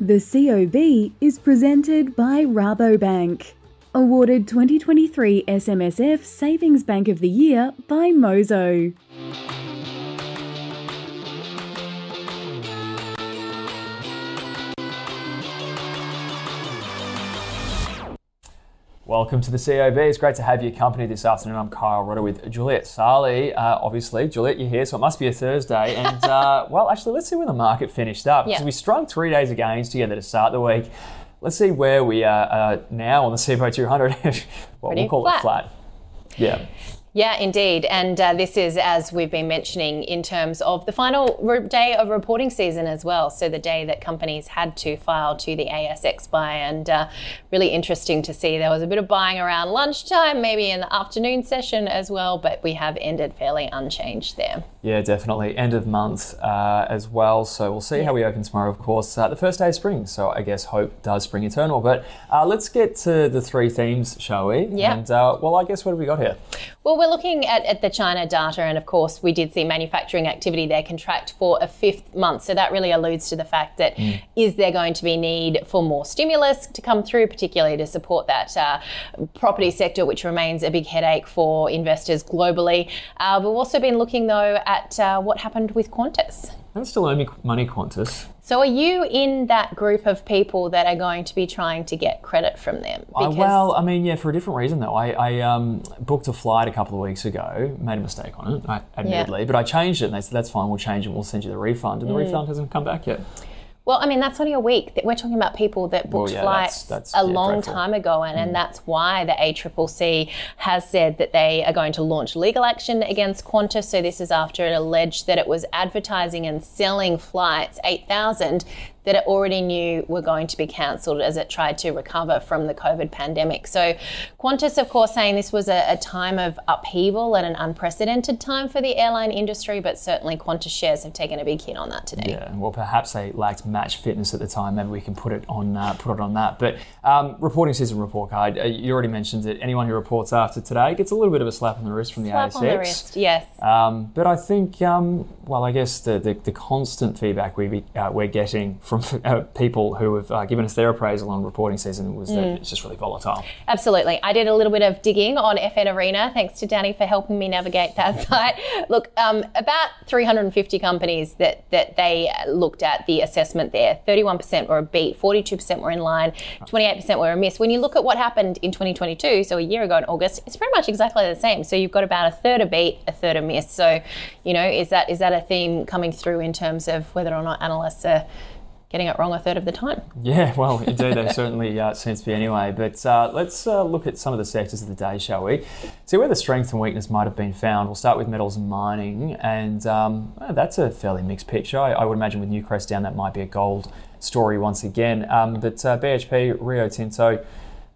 The COB is presented by Rabobank. Awarded 2023 SMSF Savings Bank of the Year by Mozo. Welcome to the COB. It's great to have your company this afternoon. I'm Kyle Rodda with Juliette Saly. Uh, obviously, Juliet, you're here, so it must be a Thursday. And uh, well, actually, let's see where the market finished up because Yeah. we strung three days of gains together to start the week. Let's see where we are uh, now on the CPO 200. well, Pretty we'll call flat. it flat. Yeah. Yeah, indeed. And uh, this is, as we've been mentioning, in terms of the final re- day of reporting season as well. So, the day that companies had to file to the ASX by. And uh, really interesting to see there was a bit of buying around lunchtime, maybe in the afternoon session as well, but we have ended fairly unchanged there. Yeah, definitely. End of month uh, as well. So we'll see how we open tomorrow, of course. Uh, the first day of spring. So I guess hope does spring eternal. But uh, let's get to the three themes, shall we? Yeah. And uh, well, I guess what have we got here? Well, we're looking at, at the China data, and of course, we did see manufacturing activity there contract for a fifth month. So that really alludes to the fact that is there going to be need for more stimulus to come through, particularly to support that uh, property sector, which remains a big headache for investors globally. Uh, we've also been looking, though, at uh, what happened with Qantas. Don't still owe me money, Qantas. So, are you in that group of people that are going to be trying to get credit from them? Uh, well, I mean, yeah, for a different reason though. I, I um, booked a flight a couple of weeks ago, made a mistake on it, I, admittedly, but I changed it and they said, that's fine, we'll change it, we'll send you the refund. And the Mm. refund hasn't come back yet. Well, I mean, that's only a week. That We're talking about people that booked yeah, flights that's- that's, a yeah, long dreadful. time ago, and, and mm. that's why the ACCC has said that they are going to launch legal action against Qantas. So this is after it alleged that it was advertising and selling flights, 8,000, that it already knew were going to be cancelled as it tried to recover from the COVID pandemic. So Qantas, of course, saying this was a, a time of upheaval and an unprecedented time for the airline industry, but certainly Qantas shares have taken a big hit on that today. Yeah, well, perhaps they lacked match fitness at the time. Maybe we can put it on uh, put it on that. But um, reporting season report card. Uh, you already mentioned it. Anyone who reports after today gets a little bit of a slap on the wrist from the Slap ASX. on the wrist, yes. Um, but I think, um, well, I guess the, the, the constant feedback we be, uh, we're getting from uh, people who have uh, given us their appraisal on reporting season was that Mm. it's just really volatile. Absolutely. I did a little bit of digging on FN Arena. Thanks to Danny for helping me navigate that site. Look, um, about 350 companies that, that they looked at the assessment there. 31% were a beat, 42% were in line, 28% were a miss. When you look at what happened in 2022, so a year ago in August, it's pretty much exactly the same. So you've got about a third a beat, a third a miss. So, you know, is that is that a theme coming through in terms of whether or not analysts are getting it wrong a third of the time? Yeah, well, indeed, they certainly uh, seems to be anyway. But uh, let's uh, look at some of the sectors of the day, shall we? See where the strength and weakness might have been found. We'll start with metals and mining, and um, uh, that's a fairly mixed picture. I, I would imagine with Newcrest down, that might be a gold story once again. Um, but uh, BHP, Rio Tinto,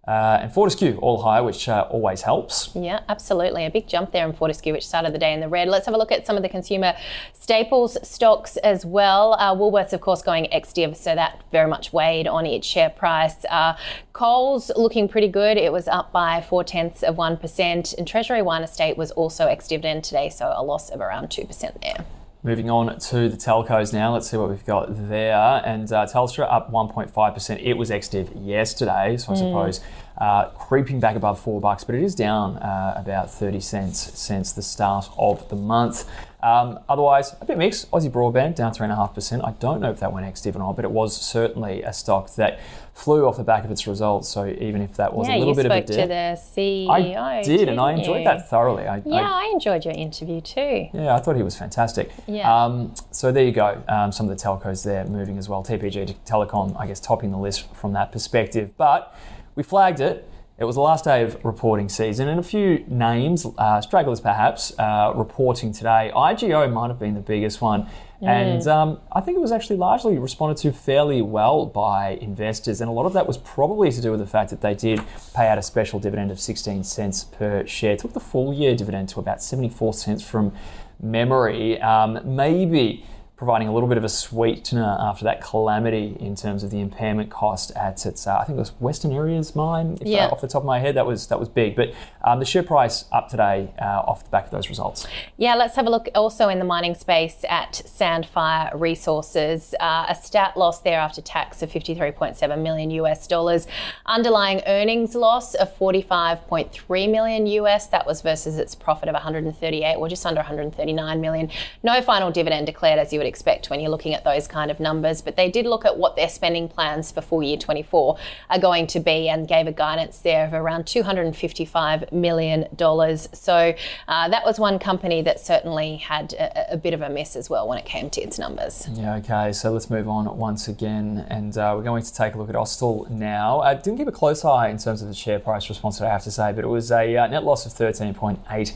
uh, and Fortescue all higher, which uh, always helps. Yeah, absolutely. A big jump there in Fortescue, which started the day in the red. Let's have a look at some of the consumer staples stocks as well. Uh, Woolworths, of course, going ex-div, so that very much weighed on its share price. Uh, Coles looking pretty good. It was up by four tenths of 1%. And Treasury Wine Estate was also ex-dividend today, so a loss of around 2% there. Moving on to the telcos now. Let's see what we've got there. And uh, Telstra up 1.5%. It was ex-div yesterday, so I Mm. suppose uh, creeping back above four bucks, but it is down uh, about 30 cents since the start of the month. Um, otherwise, a bit mixed. Aussie Broadband down 3.5%. I don't know if that went ex-div or not, but it was certainly a stock that flew off the back of its results. So even if that was yeah, a little bit of a spoke to dip, the CEO. I did, and I enjoyed you? that thoroughly. I, Yeah, I I enjoyed your interview too. yeah, I thought he was fantastic. Yeah. Um, so there you go. Um, some of the telcos there moving as well. TPG Telecom, I guess, topping the list from that perspective. But we flagged it. It was the last day of reporting season, and a few names, uh, stragglers perhaps, uh, reporting today. IGO might have been the biggest one. And um, I think it was actually largely responded to fairly well by investors. And a lot of that was probably to do with the fact that they did pay out a special dividend of 16 cents per share. Took the full year dividend to about 74 cents from memory. Um, maybe providing a little bit of a sweetener after that calamity in terms of the impairment cost at its, uh, I think it was Western Areas mine, if, uh, Yeah. off the top of my head. That was that was big. But um, the share price up today uh, off the back of those results. Yeah, let's have a look also in the mining space at Sandfire Resources. Uh, a stat loss there after tax of 53.7 million US dollars. Underlying earnings loss of 45.3 million US. That was versus its profit of 138, or just under 139 million. No final dividend declared, as you would expect when you're looking at those kind of numbers. But they did look at what their spending plans for full year 24 are going to be and gave a guidance there of around 255 million dollars. So uh, that was one company that certainly had a, a bit of a miss as well when it came to its numbers. Yeah, okay, so let's move on once again, and uh, we're going to take a look at Austal now. I didn't keep a close eye in terms of the share price response, I have to say, but it was a uh, net loss of $13.8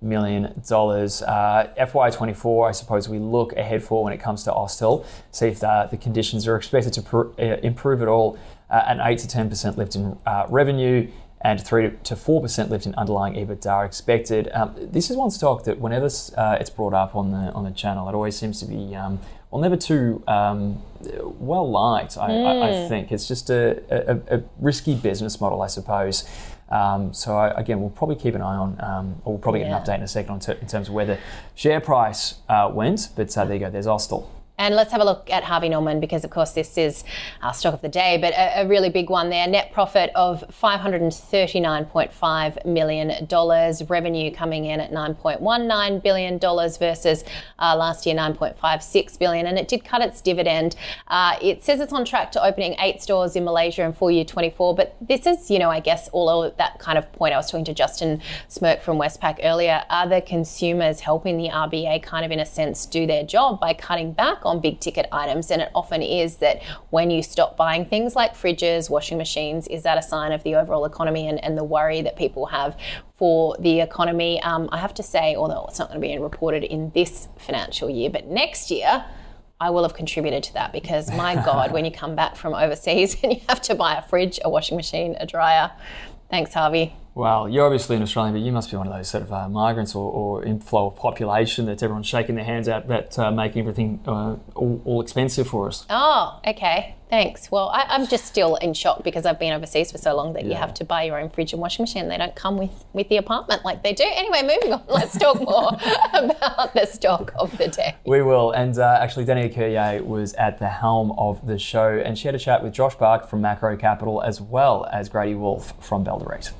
million. Uh, FY24, I suppose we look ahead for when it comes to Austal, see if the, the conditions are expected to pr- uh, improve at all. Uh, an 8 to 10% lift in uh, revenue, and 3 to 4% lift in underlying EBITDA expected. Um, this is one stock that whenever uh, it's brought up on the on the channel, it always seems to be um, well, never too um, well liked. I, I, I think it's just a, a, a risky business model, I suppose. Um, so I, again, we'll probably keep an eye on, um, or we'll probably get an update in a second on ter- in terms of where the share price uh, went. But uh, there you go. There's Austal. And let's have a look at Harvey Norman because, of course, this is our stock of the day, but a, a really big one there. Net profit of $539.5 million. Revenue coming in at $9.19 billion versus uh, last year 9.56 billion. And it did cut its dividend. Uh, it says it's on track to opening eight stores in Malaysia in full year 24. But this is, you know, I guess all of that kind of point. I was talking to Justin Smirk from Westpac earlier. Are the consumers helping the RBA kind of, in a sense, do their job by cutting back on big ticket items? And it often is that when you stop buying things like fridges, washing machines, is that a sign of the overall economy and, and the worry that people have for the economy? Um, I have to say, although it's not going to be reported in this financial year, but next year, I will have contributed to that because my God, when you come back from overseas and you have to buy a fridge, a washing machine, a dryer. Thanks, Harvey. Well, you're obviously an Australian, but you must be one of those sort of uh, migrants or, or inflow of population that everyone's shaking their hands at about uh, making everything uh, all, all expensive for us. Oh, okay. Thanks. Well, I, I'm just still in shock because I've been overseas for so long that you have to buy your own fridge and washing machine. They don't come with, with the apartment like they do. Anyway, moving on. Let's talk more about the stock of the day. We will. And uh, actually, Dania Courier was at the helm of the show, and she had a chat with Josh Bark from Macro Capital as well as Grady Wulff from Bell Direct.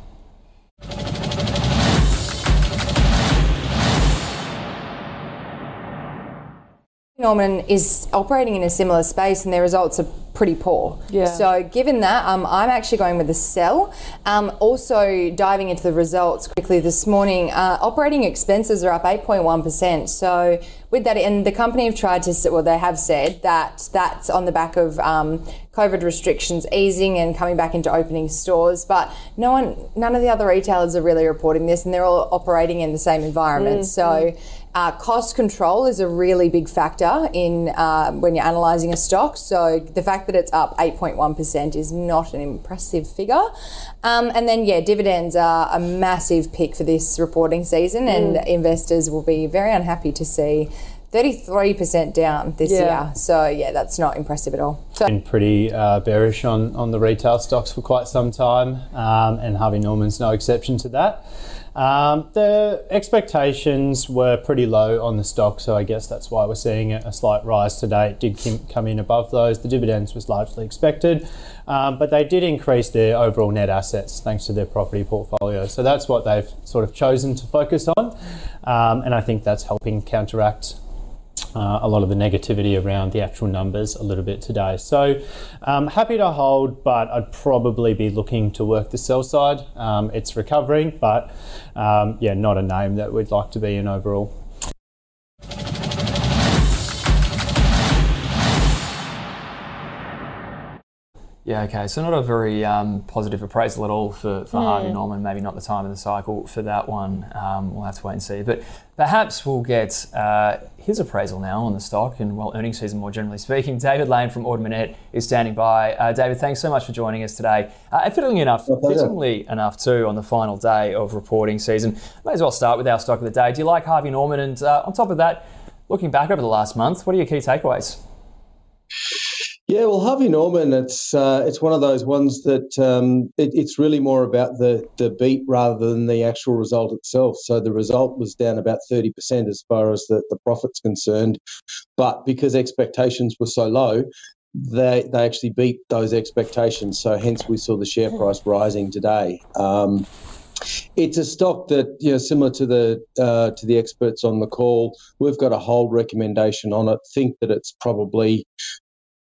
Norman is operating in a similar space and their results are pretty poor. Yeah. So given that, um, I'm actually going with a sell. Um, also diving into the results quickly this morning, uh, operating expenses are up 8.1%. So with that, and the company have tried to, well, they have said that that's on the back of um, COVID restrictions easing and coming back into opening stores. But no one, none of the other retailers are really reporting this, and they're all operating in the same environment. So. Uh, cost control is a really big factor in uh, when you're analysing a stock. So the fact that it's up 8.1% is not an impressive figure. Um, and then, yeah, dividends are a massive pick for this reporting season, and investors will be very unhappy to see 33% down this Yeah. year. So, yeah, that's not impressive at all. So, been pretty uh, bearish on, on the retail stocks for quite some time, um, and Harvey Norman's no exception to that. Um, the expectations were pretty low on the stock, so I guess that's why we're seeing a, slight rise today. It did come in above those. The dividends was largely expected, um, but they did increase their overall net assets thanks to their property portfolio. So that's what they've sort of chosen to focus on, um, and I think that's helping counteract uh, a lot of the negativity around the actual numbers a little bit today. So um, happy to hold, but I'd probably be looking to work the sell side. Um, it's recovering, but um, yeah, not a name that we'd like to be in overall. Yeah, okay. So not a very um, positive appraisal at all for, for mm. Harvey Norman. Maybe not the time of the cycle for that one. Um, we'll have to wait and see. But perhaps we'll get uh, his appraisal now on the stock and well, earnings season more generally speaking. David Lane from Ord Minnett is standing by. Uh, David, thanks so much for joining us today. Uh, fittingly enough, fittingly enough too, on the final day of reporting season, may as well start with our stock of the day. Do you like Harvey Norman? And uh, on top of that, looking back over the last month, what are your key takeaways? Yeah, well, Harvey Norman, it's uh, it's one of those ones that um, it, it's really more about the the beat rather than the actual result itself. So the result was down about thirty percent as far as the, the profits concerned, but because expectations were so low, they they actually beat those expectations. So hence we saw the share price rising today. Um, it's a stock that, you know, similar to the uh, to the experts on the call, we've got a hold recommendation on it. Think that it's probably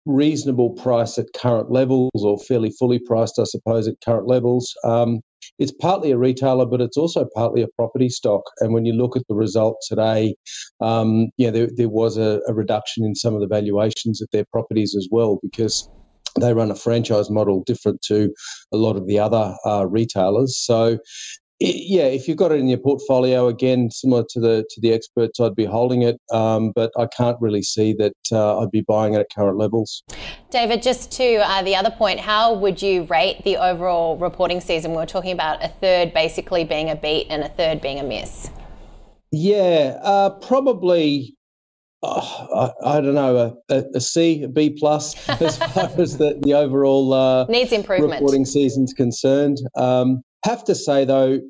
reasonable price at current levels or fairly fully priced, I suppose, at current levels. Um, it's partly a retailer, but it's also partly a property stock. And when you look at the result today, um, yeah, there, there was a, a, reduction in some of the valuations of their properties as well because they run a franchise model different to a lot of the other uh, retailers. So yeah, if you've got it in your portfolio, again, similar to the to the experts, I'd be holding it, um, but I can't really see that uh, I'd be buying it at current levels. David, just to uh, the other point, how would you rate the overall reporting season? We were talking about a third basically being a beat and a third being a miss. Yeah, uh, probably. Oh, I, I, don't know a, a C, a B plus as far as the, the overall uh, needs improvement reporting season's concerned. Um, have to say though,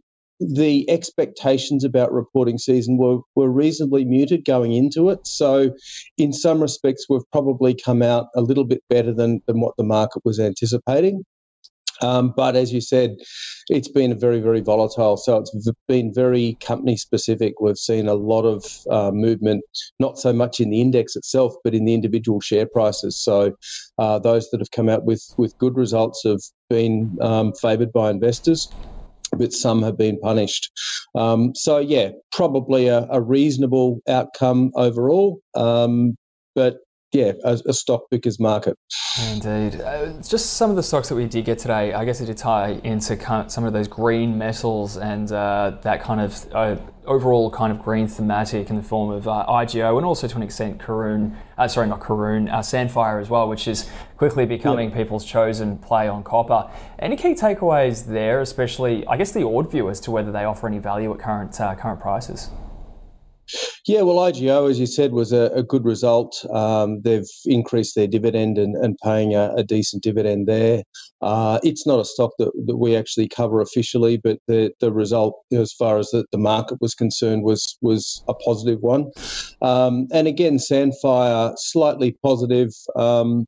the expectations about reporting season were, were reasonably muted going into it. So, in some respects, we've probably come out a little bit better than, than what the market was anticipating. Um, but as you said, it's been very, very volatile. So it's been very company specific. We've seen a lot of uh, movement, not so much in the index itself, but in the individual share prices. So uh, those that have come out with, with good results have been um, favoured by investors. But some have been punished. Um, so, yeah, probably a, a reasonable outcome overall. Um, but yeah, a, a stock picker's market. Indeed. Uh, just some of the stocks that we did get today, I guess it did tie into kind of some of those green metals and uh, that kind of uh, overall kind of green thematic in the form of uh, IGO and also to an extent Karoon, uh, sorry, not Karoon, uh, Sandfire as well, which is quickly becoming yeah. people's chosen play on copper. Any key takeaways there, especially, I guess, the odd view as to whether they offer any value at current, current prices? Yeah, well, IGO, as you said, was a, a good result. Um, they've increased their dividend and, and paying a, a, decent dividend there. Uh, it's not a stock that, that we actually cover officially, but the, the result, as far as the, the market was concerned, was was a positive one. Um, and again, Sandfire slightly positive. Um,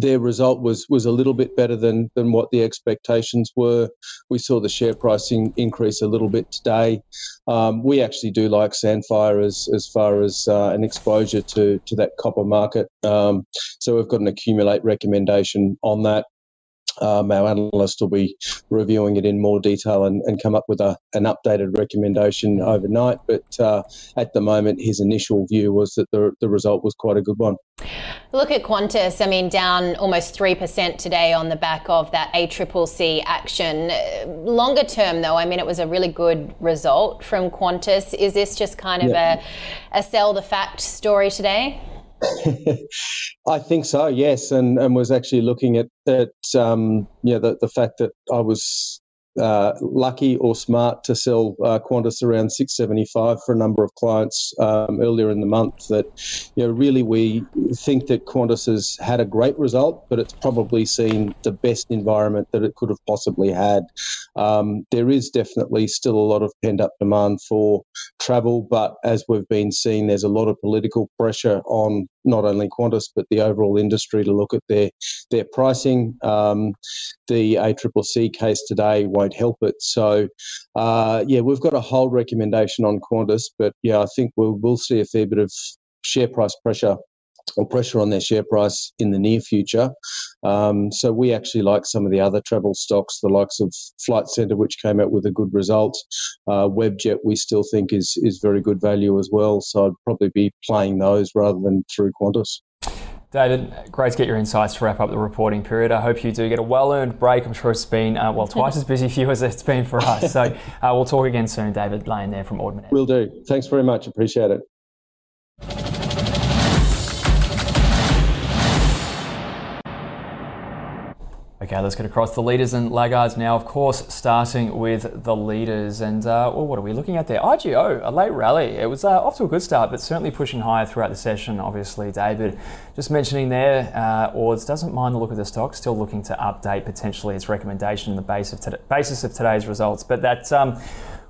their result was was a little bit better than than what the expectations were. We saw the share pricing increase a little bit today. Um, we actually do like Sandfire as as far as uh, an exposure to to that copper market. Um, so we've got an accumulate recommendation on that. Um, our analyst will be reviewing it in more detail and, and come up with a, an updated recommendation overnight. But uh, at the moment, his initial view was that the, the result was quite a good one. Look at Qantas, I mean, down almost 3% today on the back of that ACCC action. Longer term, though, I mean, it was a really good result from Qantas. Is this just kind of yeah. a, a sell the fact story today? I think so, yes, and and was actually looking at at um, the, the fact that I was uh, lucky or smart to sell uh, Qantas around 675 for a number of clients um, earlier in the month. That you know really we think that Qantas has had a great result, but it's probably seen the best environment that it could have possibly had. Um, there is definitely still a lot of pent up demand for travel, but as we've been seeing, there's a lot of political pressure on not only Qantas but the overall industry to look at their their pricing. Um, the ACCC case today won't help it. So, uh, yeah, we've got a hold recommendation on Qantas, but yeah, I think we'll, we'll see a fair bit of share price pressure or pressure on their share price in the near future. Um, so we actually like some of the other travel stocks, the likes of Flight Centre, which came out with a good result. Uh, Webjet, we still think is is very good value as well. So I'd probably be playing those rather than through Qantas. David, great to get your insights to wrap up the reporting period. I hope you do get a well earned break. I'm sure it's been, uh, well, twice as busy for you as it's been for us. So uh, we'll talk again soon. David Lane there from Ord Minnett. Will do. Thanks very much. Appreciate it. Okay, let's get across the leaders and laggards now. Of course, starting with the leaders. And uh, well, what are we looking at there? IGO, a late rally. It was uh, off to a good start, but certainly pushing higher throughout the session. Obviously, David just mentioning there, uh, Ords doesn't mind the look of the stock, still looking to update potentially its recommendation on the base of basis of today's results. But that. Um,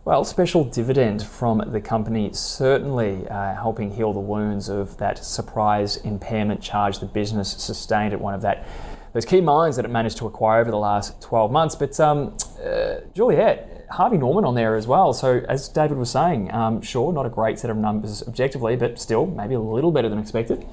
well, special dividend from the company certainly uh, helping heal the wounds of that surprise impairment charge the business sustained at one of that those key mines that it managed to acquire over the last 12 months. But um, uh, Juliet, Harvey Norman on there as well. So as David was saying, um, sure, not a great set of numbers objectively, but still maybe a little better than expected.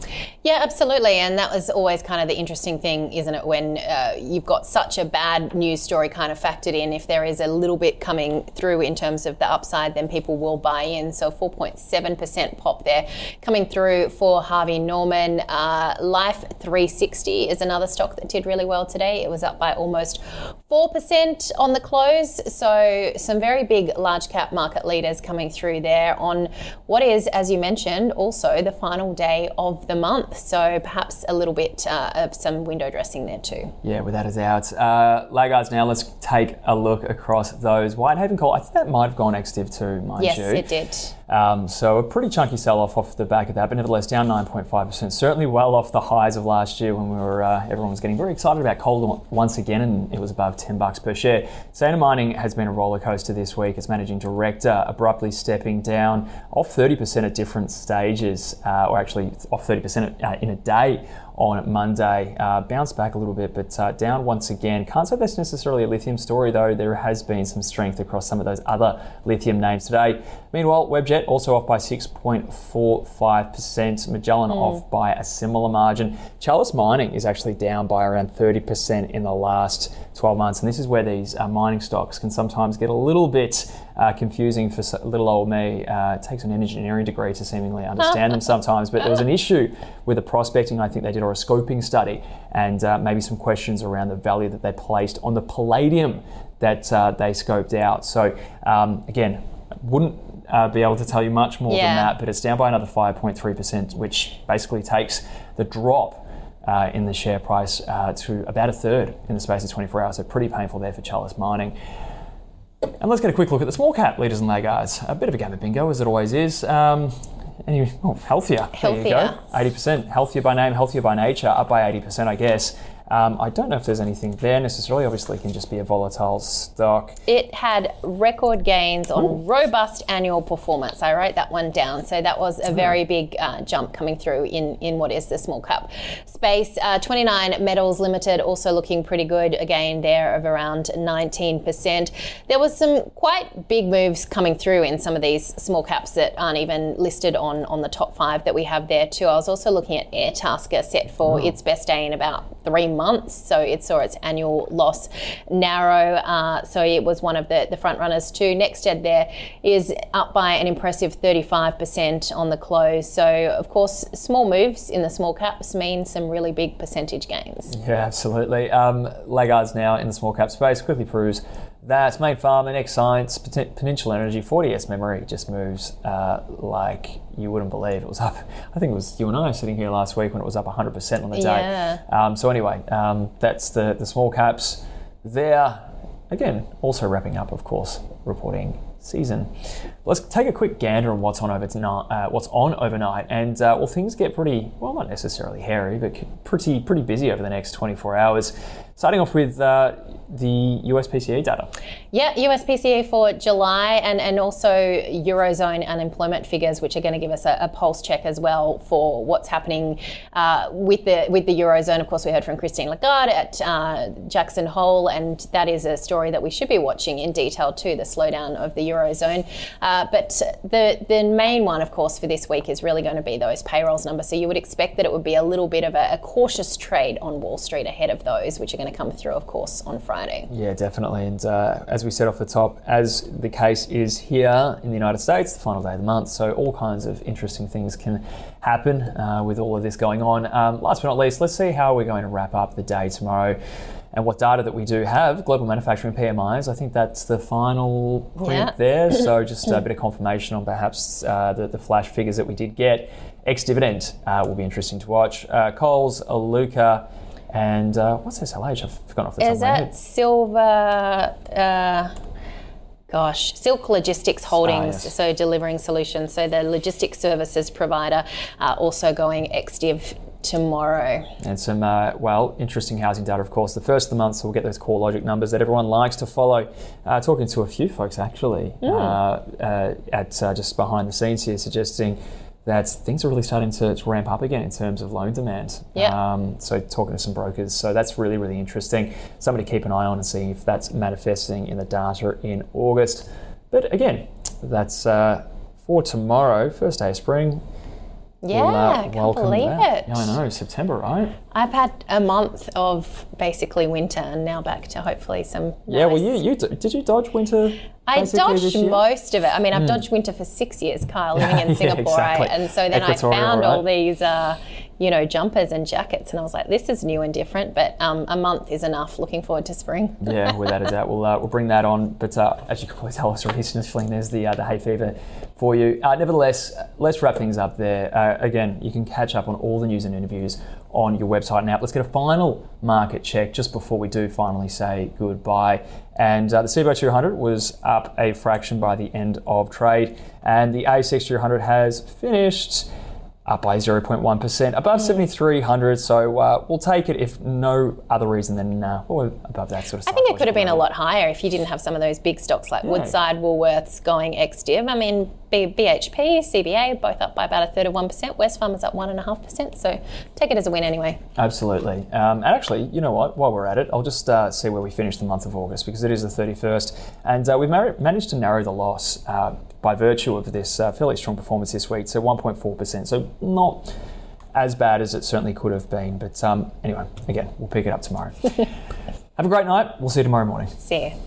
Yeah, absolutely. And that was always kind of the interesting thing, isn't it? When uh, you've got such a bad news story kind of factored in, if there is a little bit coming through in terms of the upside, then people will buy in. So 4.7% pop there coming through for Harvey Norman. Uh, Life 360 is another stock that did really well today. It was up by almost 4% on the close. So some very big large cap market leaders coming through there on what is, as you mentioned, also the final day of the month. So perhaps a little bit uh, of some window dressing there too. Yeah, without a doubt. Uh, laggards, now let's take a look across those. Whitehaven Coal, I think that might have gone ex-div too, mind yes, you. Yes, it did. Um, so a pretty chunky sell-off off the back of that, but nevertheless down 9.5%. Certainly well off the highs of last year when we were uh, everyone was getting very excited about coal once again, and it was above 10 bucks per share. Sayona Mining has been a roller coaster this week. Its managing director abruptly stepping down off 30% at different stages, uh, or actually off 30% uh, in a day on Monday. Uh, bounced back a little bit, but uh, down once again. Can't say that's necessarily a lithium story, though. There has been some strength across some of those other lithium names today. Meanwhile, Webjet also off by 6.45%. Magellan mm. off by a similar margin. Chalice Mining is actually down by around 30% in the last 12 months. And this is where these uh, mining stocks can sometimes get a little bit uh, confusing for little old me. Uh, it takes an engineering degree to seemingly understand them sometimes. But there was an issue with the prospecting. I think they did or a scoping study, and uh, maybe some questions around the value that they placed on the palladium that uh, they scoped out. So um, again, wouldn't uh, be able to tell you much more yeah. than that, but it's down by another 5.3%, which basically takes the drop uh, in the share price uh, to about a third in the space of 24 hours. So pretty painful there for Chalice Mining. And let's get a quick look at the small cap leaders and laggards. A bit of a game of bingo, as it always is. Um, anyway, oh, Healthia. Healthia. There you go. 80%. Healthia by name, healthier by nature, up by 80%, I guess. Um, I don't know if there's anything there necessarily. Obviously, it can just be a volatile stock. It had record gains on Ooh. robust annual performance. I wrote that one down. So that was a very big uh, jump coming through in, in what is the small cap space. Uh, 29 Metals Limited also looking pretty good again there of around 19%. There was some quite big moves coming through in some of these small caps that aren't even listed on, on the top five that we have there too. I was also looking at Airtasker set for its best day in about three months. So it saw its annual loss narrow. Uh, so it was one of the, the front runners too. NextEd there is up by an impressive 35% on the close. So, of course, small moves in the small caps mean some really big percentage gains. Yeah, absolutely. Um, now in the small cap space quickly proves that Mayne Pharma, Next Science, Peninsula Energy, 4DS Memory just moves uh, like you wouldn't believe. It was up, I think it was you and I sitting here last week when it was up 100% on the day. Yeah. Um, so, anyway, um, that's the, the small caps there. Again, also wrapping up, of course, reporting season. Let's take a quick gander on what's on over tonight, uh, what's on overnight, and uh, well, things get pretty well, not necessarily hairy, but pretty pretty busy over the next 24 hours. Starting off with uh, the US PCE data. Yeah, US PCE for July and, and also Eurozone unemployment figures, which are going to give us a, a pulse check as well for what's happening uh, with the with the Eurozone. Of course, we heard from Christine Lagarde at uh, Jackson Hole, and that is a story that we should be watching in detail too, the slowdown of the eurozone. Uh, but the the main one, of course, for this week is really going to be those payrolls numbers. So you would expect that it would be a little bit of a, a cautious trade on Wall Street ahead of those, which are going to come through, of course, on Friday. Yeah, definitely. And uh, as we said off the top, as the case is here in the United States, the final day of the month, so all kinds of interesting things can happen uh, with all of this going on. Um, last but not least, let's see how we're going to wrap up the day tomorrow and what data that we do have. Global manufacturing PMIs, I think that's the final print Yeah. there. So just a bit of confirmation on perhaps uh, the, the flash figures that we did get. Ex dividend uh, will be interesting to watch. Uh, Coles, Aluka, and uh, what's SLH? I've forgotten off the top Is of my that. Silver? Uh, gosh, Silk Logistics Holdings. yes. So delivering solutions. So the logistics services provider uh, also going ex-div tomorrow. and some, uh, well, interesting housing data, of course. The first of the month, so we'll get those CoreLogic numbers that everyone likes to follow. Uh, talking to a few folks, actually, uh, uh, at uh, just behind the scenes here, suggesting that things are really starting to, to ramp up again in terms of loan demand. Yeah. Um, so talking to some brokers. So that's really, really interesting. Something to keep an eye on and see if that's manifesting in the data in August. But again, that's uh, for tomorrow, first day of spring. Yeah, uh, I can't welcome believe that. it. Yeah, I know, September, right? I've had a month of basically winter and now back to hopefully some. Yeah, well, nice- you, you did you dodge winter? I basically this dodged year? Hmm. most of it. I mean, I've dodged winter for six years, Kyle, living in Yeah, Singapore, exactly. right? And so then Equatorial, I found all right? these, uh, you know, jumpers and jackets, and I was like, this is new and different. But um, a month is enough. Looking forward to spring. yeah, without a doubt, we'll uh, we'll bring that on. But uh, as you can probably tell us already, Fling, there's the uh, the hay fever for you. Uh, nevertheless, let's wrap things up there. Uh, again, you can catch up on all the news and interviews on your website now. Let's get a final market check just before we do finally say goodbye. And uh, the CBO 200 was up a fraction by the end of trade, and the ASX 200 has finished up by 0.1%, above 7,300. So uh, we'll take it if no other reason than uh, well, above that sort of I think it could have been a lot higher if you didn't have some of those big stocks like Woodside, Woolworths going ex-div. I mean, B- BHP, CBA, both up by about a third of 1%. Wesfarmers up 1.5%. So take it as a win anyway. Absolutely. Um, and actually, you know what? While we're at it, I'll just uh, see where we finish the month of August because it is the 31st. And uh, we've mar- managed to narrow the loss uh, by virtue of this uh, fairly strong performance this week. So 1.4%. So not as bad as it certainly could have been. But um, anyway, again, we'll pick it up tomorrow. Have a great night. We'll see you tomorrow morning. See you.